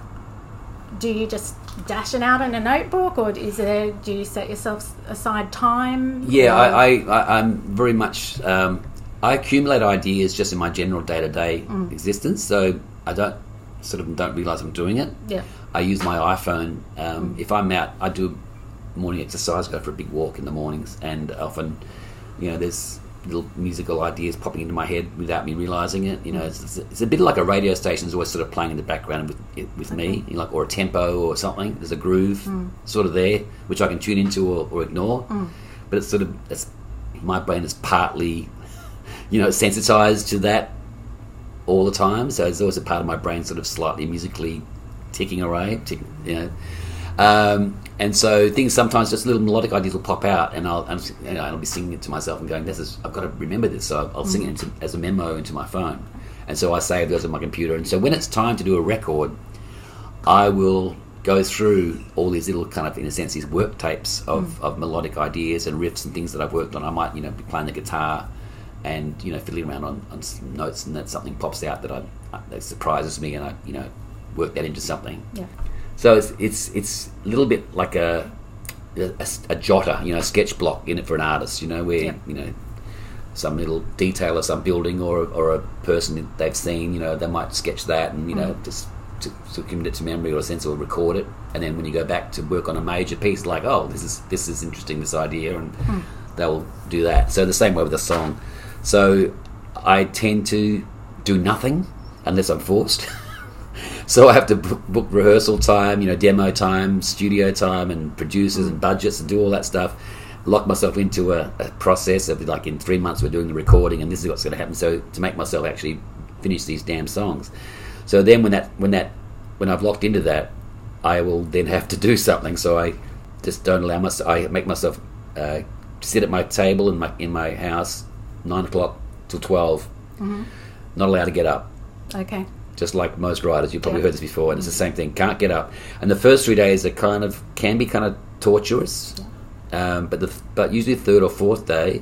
do you just dash it out in a notebook, or is there do you set yourself aside time? Yeah, I, I, I, I'm very much. Um, I accumulate ideas just in my general day to day Mm. existence, so I don't sort of don't realize I'm doing it. yeah, I use my iPhone. Um, Mm. If I'm out, I do morning exercise, go for a big walk in the mornings, and often, you know, there's little musical ideas popping into my head without me realizing it. You know, it's, it's, it's a bit like a radio station is always sort of playing in the background with with me, you know, like or a tempo or something. There's a groove Mm. sort of there which I can tune into or, or ignore, but it's sort of it's my brain is partly, you know, sensitized to that all the time. So there's always a part of my brain sort of slightly musically ticking away, tick, you know. Um, and so things sometimes just little melodic ideas will pop out, and I'll you know, I'll be singing it to myself and going, "This is I've got to remember this." So I'll sing it into, as a memo into my phone, and so I save those on my computer. And so when it's time to do a record, I will go through all these little kind of, in a sense, these work tapes of, of melodic ideas and riffs and things that I've worked on. I might, you know, be playing the guitar and you know fiddling around on, on some notes, and then something pops out that I that surprises me, and I you know work that into something. yeah, So it's it's it's a little bit like a a, a jotter, you know, a sketch block in it for an artist, you know, where Yeah. you know some little detail of some building or or a person that they've seen, you know, they might sketch that and you know mm-hmm. just to, to commit it to memory or a sense or record it, and then when you go back to work on a major piece, like oh this is this is interesting this idea, and hmm. they'll do that. So the same way with a song. So I tend to do nothing unless I'm forced. So I have to book, book rehearsal time, you know, demo time, studio time, and producers and budgets and do all that stuff. Lock myself into a, a process of like in three months we're doing the recording and this is what's going to happen. So to make myself actually finish these damn songs. So then when that when that when I've locked into that, I will then have to do something. So I just don't allow myself. I make myself uh, sit at my table in my in my house nine o'clock till 12 Not allowed to get up okay, just like most riders, You've probably Yeah. heard this before, and it's the same thing. Can't get up, and the first three days are kind of can be kind of torturous, um, but the but usually the third or fourth day,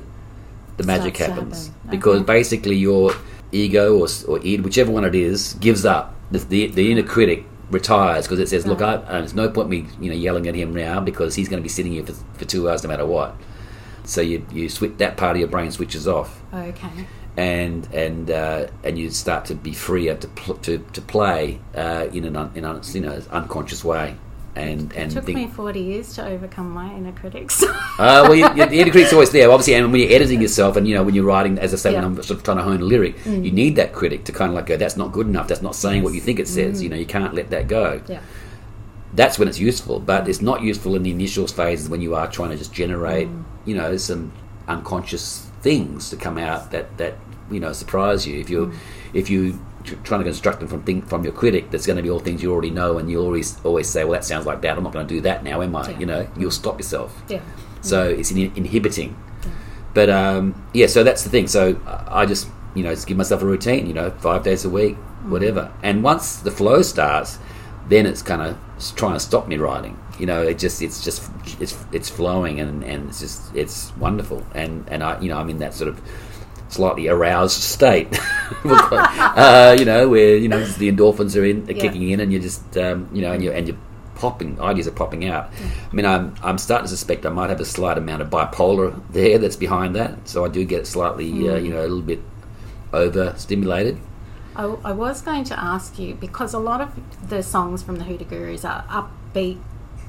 the magic Starts happens happen. because Okay. basically your ego or or id, whichever one it is, gives up. The the, the inner critic retires because it says, "Look, I, uh, there's no point me you know yelling at him now because he's going to be sitting here for, for two hours no matter what." So you you switch that part of your brain switches off okay, and and uh, and you start to be freer to pl- to to play uh, in an un- in an you know unconscious way, and and it took think, me forty years to overcome my inner critics. uh, well, you, you, the inner critic's always there, obviously, and when you're editing yourself, and you know when you're writing, as I say, Yeah. Mm. when I'm sort of trying to hone a lyric, you need that critic to kind of like go, that's not good enough, that's not saying what you think it says, you know, you can't let that go. yeah, That's when it's useful, but it's not useful in the initial phases when you are trying to just generate, you know, some unconscious things to come out that that you know surprise you. If you if you trying to construct them from think from your critic, there's going to be all things you already know, and you always always say, well, that sounds like that. I'm not going to do that now, am I? Yeah. You know, you'll stop yourself. yeah, So it's in, inhibiting. But um, yeah, so that's the thing. So I I just you know just give myself a routine. You know, five days a week, whatever. And once the flow starts, then it's kind of trying to stop me writing. You know, it just it's just it's it's flowing and, and it's just it's wonderful. And and I you know I'm in that sort of slightly aroused state, uh, you know, where you know the endorphins are in are Yeah. kicking in, and you're just um, you know and you and you're popping ideas are popping out. I mean, I'm I'm starting to suspect I might have a slight amount of bipolar there that's behind that, so I do get slightly uh, you know a little bit overstimulated. I, I was going to ask you because a lot of the songs from the Hoodoo Gurus are upbeat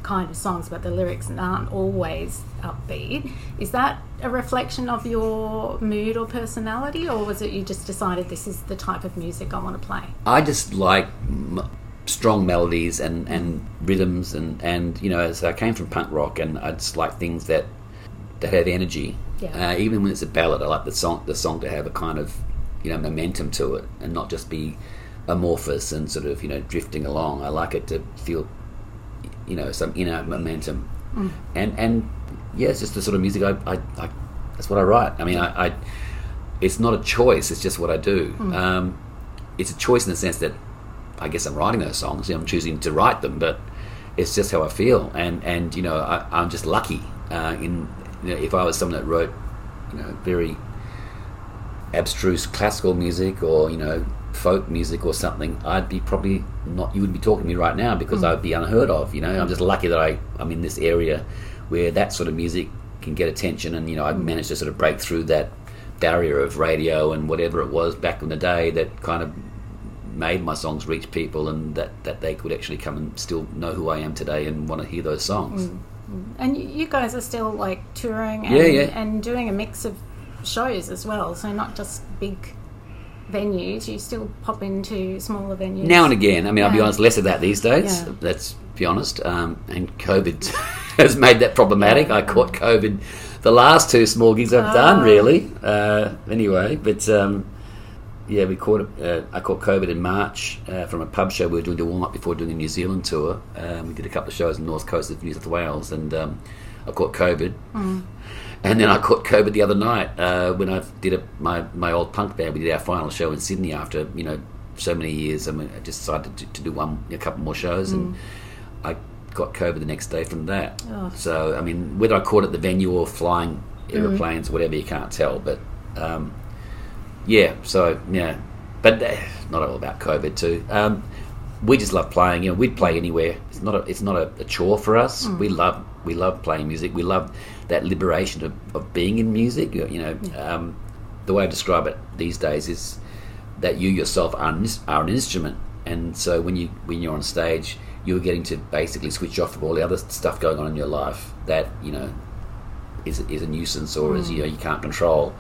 kind of songs, but the lyrics aren't always upbeat. Is that a reflection of your mood or personality, or was it you just decided this is the type of music I want to play? I just like m- strong melodies and, and rhythms and, and you know so I came from punk rock and I just like things that that have energy. Yeah. Uh, even when it's a ballad, I like the song the song to have a kind of you know momentum to it and not just be amorphous and sort of you know drifting along. I like it to feel you know some inner momentum and and yeah, it's just the sort of music I, I, I that's what I write. I mean, I, I it's not a choice; it's just what I do. Um, it's a choice in the sense that I guess I'm writing those songs. You know, I'm choosing to write them, but it's just how I feel, and and you know, I, I'm just lucky. Uh, in you know, if I was someone that wrote, you know, very abstruse classical music or you know folk music or something, I'd be probably not. You wouldn't be talking to me right now because hmm. I'd be unheard of. You know, I'm just lucky that I I'm in this area where that sort of music can get attention, and you know, I hmm. managed to sort of break through that barrier of radio and whatever it was back in the day that kind of made my songs reach people and that, that they could actually come and still know who I am today and want to hear those songs. Hmm. And you guys are still like touring and, Yeah, yeah. and doing a mix of shows as well, so not just big venues. You still pop into smaller venues Now and again, I mean, I'll be honest, less of that these days. Yeah. Let's be honest. Um, and COVID has made that problematic. I caught COVID the last two small gigs I've done, Oh. really. Uh, anyway, but um, yeah, we caught it. Uh, I caught COVID in March uh, from a pub show we were doing to warm up before doing the New Zealand tour. Um, we did a couple of shows in the north coast of New South Wales, and um, I caught COVID. And then I caught COVID the other night uh, when I did a, my my old punk band. We did our final show in Sydney after you know so many years. I mean, I just decided to, to do one a couple more shows, and I got COVID the next day from that. Oh. So I mean, whether I caught it at the venue or flying aeroplanes, whatever, you can't tell. But um, yeah, so yeah, but uh, not all about COVID too. Um, we just love playing. You know, we'd play anywhere. It's not a it's not a, a chore for us. We love we love playing music. We love that liberation of, of being in music. You know, um, the way I describe it these days is that you yourself are an, are an instrument, and so when you when you're on stage, you're getting to basically switch off from all the other stuff going on in your life that you know is is a nuisance or is you know you can't control,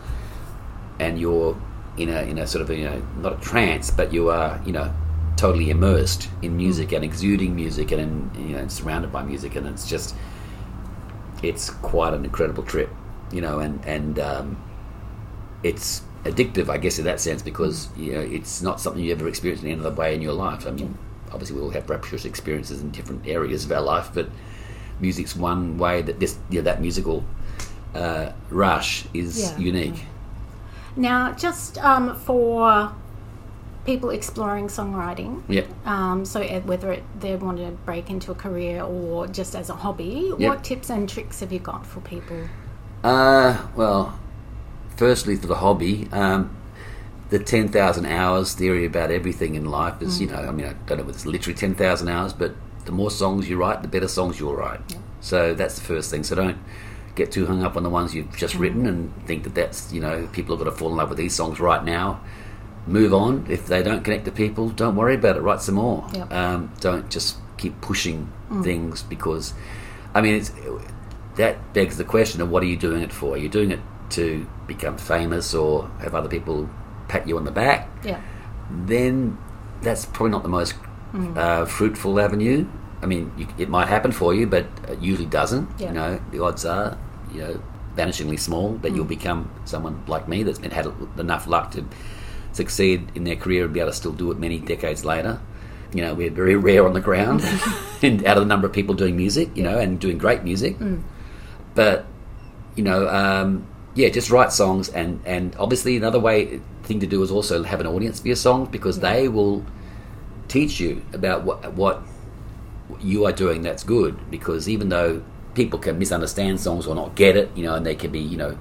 and you're in a in a sort of you know not a trance, but you are you know totally immersed in music and exuding music and in, you know surrounded by music, and it's just it's quite an incredible trip, you know, and and um, it's addictive, I guess, in that sense, because you know it's not something you ever experienced in any other way in your life. I mean, obviously we all have rapturous experiences in different areas of our life, but music's one way that this you know, that musical uh, rush is Yeah. unique. Now, just um, for people exploring songwriting, Yeah. um, so uh, whether it, they want to break into a career or just as a hobby, Yeah. what tips and tricks have you got for people? Uh, well, firstly, for the hobby, um, the 10,000 hours theory about everything in life is, you know, I mean, I don't know if it's literally 10,000 hours, but the more songs you write, the better songs you'll write. So that's the first thing. So don't get too hung up on the ones you've just written and think that that's, you know, people are going to fall in love with these songs right now. Move on. If they don't connect to people, don't worry about it. Write some more. Yep. Um, don't just keep pushing things because, I mean, it's, that begs the question of what are you doing it for? Are you doing it to become famous or have other people pat you on the back? Yeah. Then that's probably not the most uh, fruitful avenue. I mean, you, it might happen for you, but it usually doesn't. Yeah. You know, the odds are, you know, vanishingly small that you'll become someone like me that's been had enough luck to succeed in their career and be able to still do it many decades later. You know, we're very rare on the ground, and out of the number of people doing music, you know, and doing great music. But you know, um, yeah, just write songs, and and obviously another way thing to do is also have an audience for your songs because they will teach you about what what you are doing that's good. Because even though people can misunderstand songs or not get it, you know, and they can be, you know,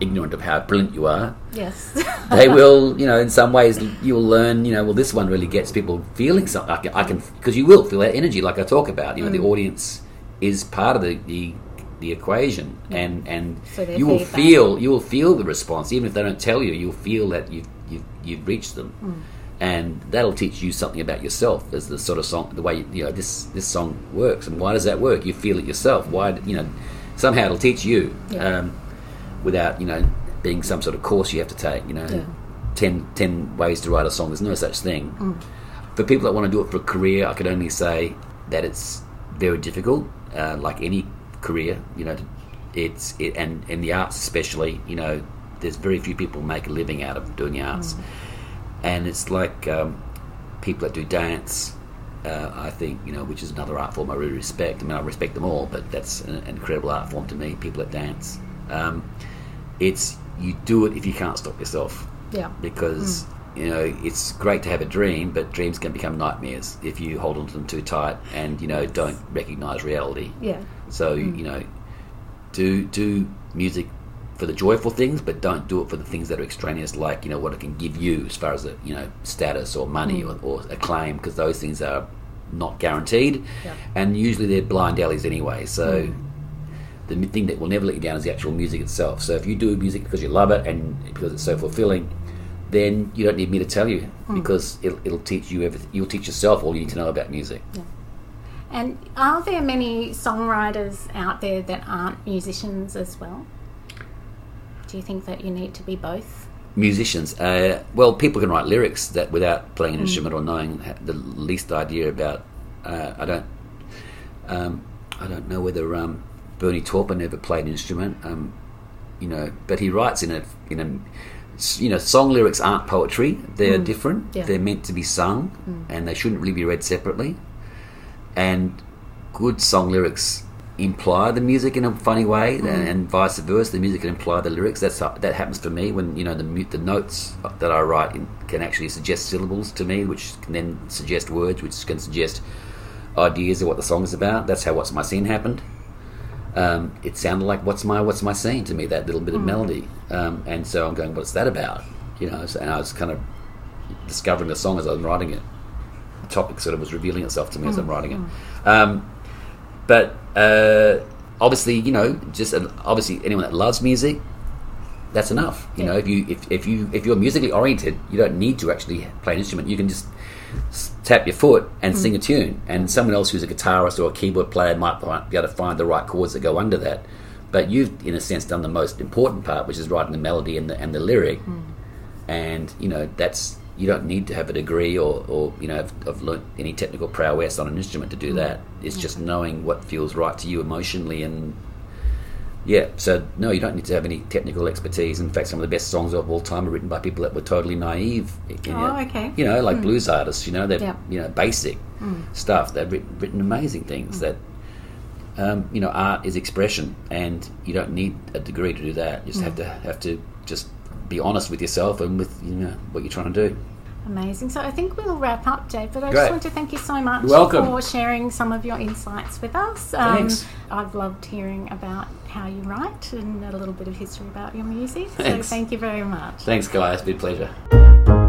ignorant of how brilliant you are, Yes. they will, you know, in some ways you will learn, you know, well, this one really gets people feeling something. I can, because you will feel that energy, like I talk about. You know, Mm. the audience is part of the the, the equation, and and So you will feedback. feel you will feel the response, even if they don't tell you. You'll feel that you've you've, you've reached them, Mm. and that'll teach you something about yourself as the sort of song, the way you know this this song works, and why does that work? You feel it yourself. Why you know somehow it'll teach you. Yeah. Um, without you know being some sort of course you have to take. You know, Yeah. ten, 10 ways to write a song. There's no such thing. For people that want to do it for a career, I could only say that it's very difficult. Uh, like any career, you know, it's it, and in the arts especially, you know, there's very few people make a living out of doing the arts, and it's like um, people that do dance. Uh, I think you know, which is another art form I really respect. I mean, I respect them all, but that's an, an incredible art form to me. People that dance, um, it's you do it if you can't stop yourself yeah. because mm. you know it's great to have a dream, but dreams can become nightmares if you hold on to them too tight and you know don't recognise reality. Yeah. So you mm. know, do do music for the joyful things, but don't do it for the things that are extraneous, like you know what it can give you as far as a, you know status or money mm. or, or acclaim, because those things are not guaranteed, Yeah. and usually they're blind alleys anyway. So the thing that will never let you down is the actual music itself. So if you do music because you love it and because it's so fulfilling, then you don't need me to tell you because it'll, it'll teach you everything. You'll teach yourself all you need to know about music. And are there many songwriters out there that aren't musicians as well? Do you think that you need to be both? musicians. Uh, well, people can write lyrics that without playing an instrument or knowing the least idea about. Uh, I don't. Um, I don't know whether um, Bernie Taupin never played an instrument. Um, you know, but he writes in a in a. You know, song lyrics aren't poetry. They're mm. different. Yeah. They're meant to be sung, mm. and they shouldn't really be read separately. And good song lyrics imply the music in a funny way, mm. and, and vice versa. The music can imply the lyrics. That's that happens for me when you know the the notes that I write in, can actually suggest syllables to me, which can then suggest words, which can suggest ideas of what the song is about. That's how "What's My Scene" happened. Um, it sounded like "What's My What's My Scene" to me. That little bit of melody, um, and so I'm going, "What's that about?" You know, so, and I was kind of discovering the song as I was writing it. The topic sort of was revealing itself to me as I'm writing it. Um, but uh, obviously, you know, just uh, obviously anyone that loves music, that's enough. You know, if you if, if you if you're musically oriented, you don't need to actually play an instrument. You can just tap your foot and sing mm. a tune, and someone else who's a guitarist or a keyboard player might be able to find the right chords that go under that. But you've, in a sense, done the most important part, which is writing the melody and the and the lyric. Mm. And you know, that's you don't need to have a degree or, or you know have, have learnt any technical prowess on an instrument to do mm. that. It's just knowing what feels right to you emotionally and yeah. So no, you don't need to have any technical expertise. In fact, some of the best songs of all time are written by people that were totally naive. You know, Oh, okay. You know, like hmm. blues artists. You know, they're Yeah. you know basic hmm. stuff. They've written, written amazing things hmm. that. Um, you know, art is expression, and you don't need a degree to do that. You just have to have to just be honest with yourself and with you know what you're trying to do. Amazing. So I think we'll wrap up, Dave. But I Great. just want to thank you so much welcome. for sharing some of your insights with us. Um, Thanks. I've loved hearing about how you write and a little bit of history about your music. Thanks. So thank you very much. Thanks, guys. It's been a pleasure.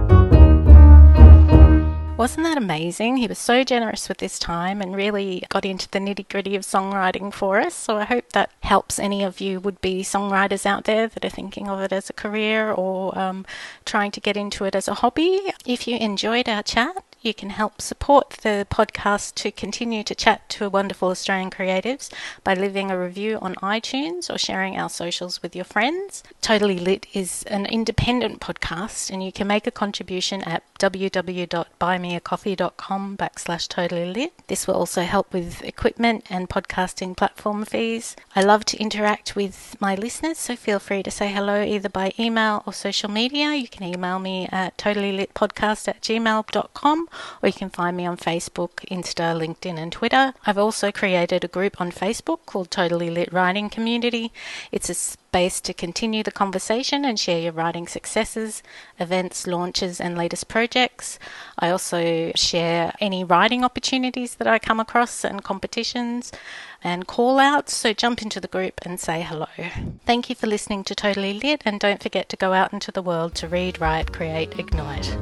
Wasn't that amazing? He was so generous with his time and really got into the nitty gritty of songwriting for us. So I hope that helps any of you would be songwriters out there that are thinking of it as a career or um, trying to get into it as a hobby. If you enjoyed our chat, you can help support the podcast to continue to chat to wonderful Australian creatives by leaving a review on iTunes or sharing our socials with your friends. Totally Lit is an independent podcast and you can make a contribution at www.buymeacoffee.com backslash totally lit. This will also help with equipment and podcasting platform fees. I love to interact with my listeners, so feel free to say hello either by email or social media. You can email me at totallylitpodcast at gmail.com or you can find me on Facebook, Insta, LinkedIn, and Twitter. I've also created a group on Facebook called Totally Lit Writing Community. It's a space to continue the conversation and share your writing successes, events, launches, and latest projects. I also share any writing opportunities that I come across and competitions and call outs. So jump into the group and say hello. Thank you for listening to Totally Lit, and don't forget to go out into the world to read, write, create, ignite.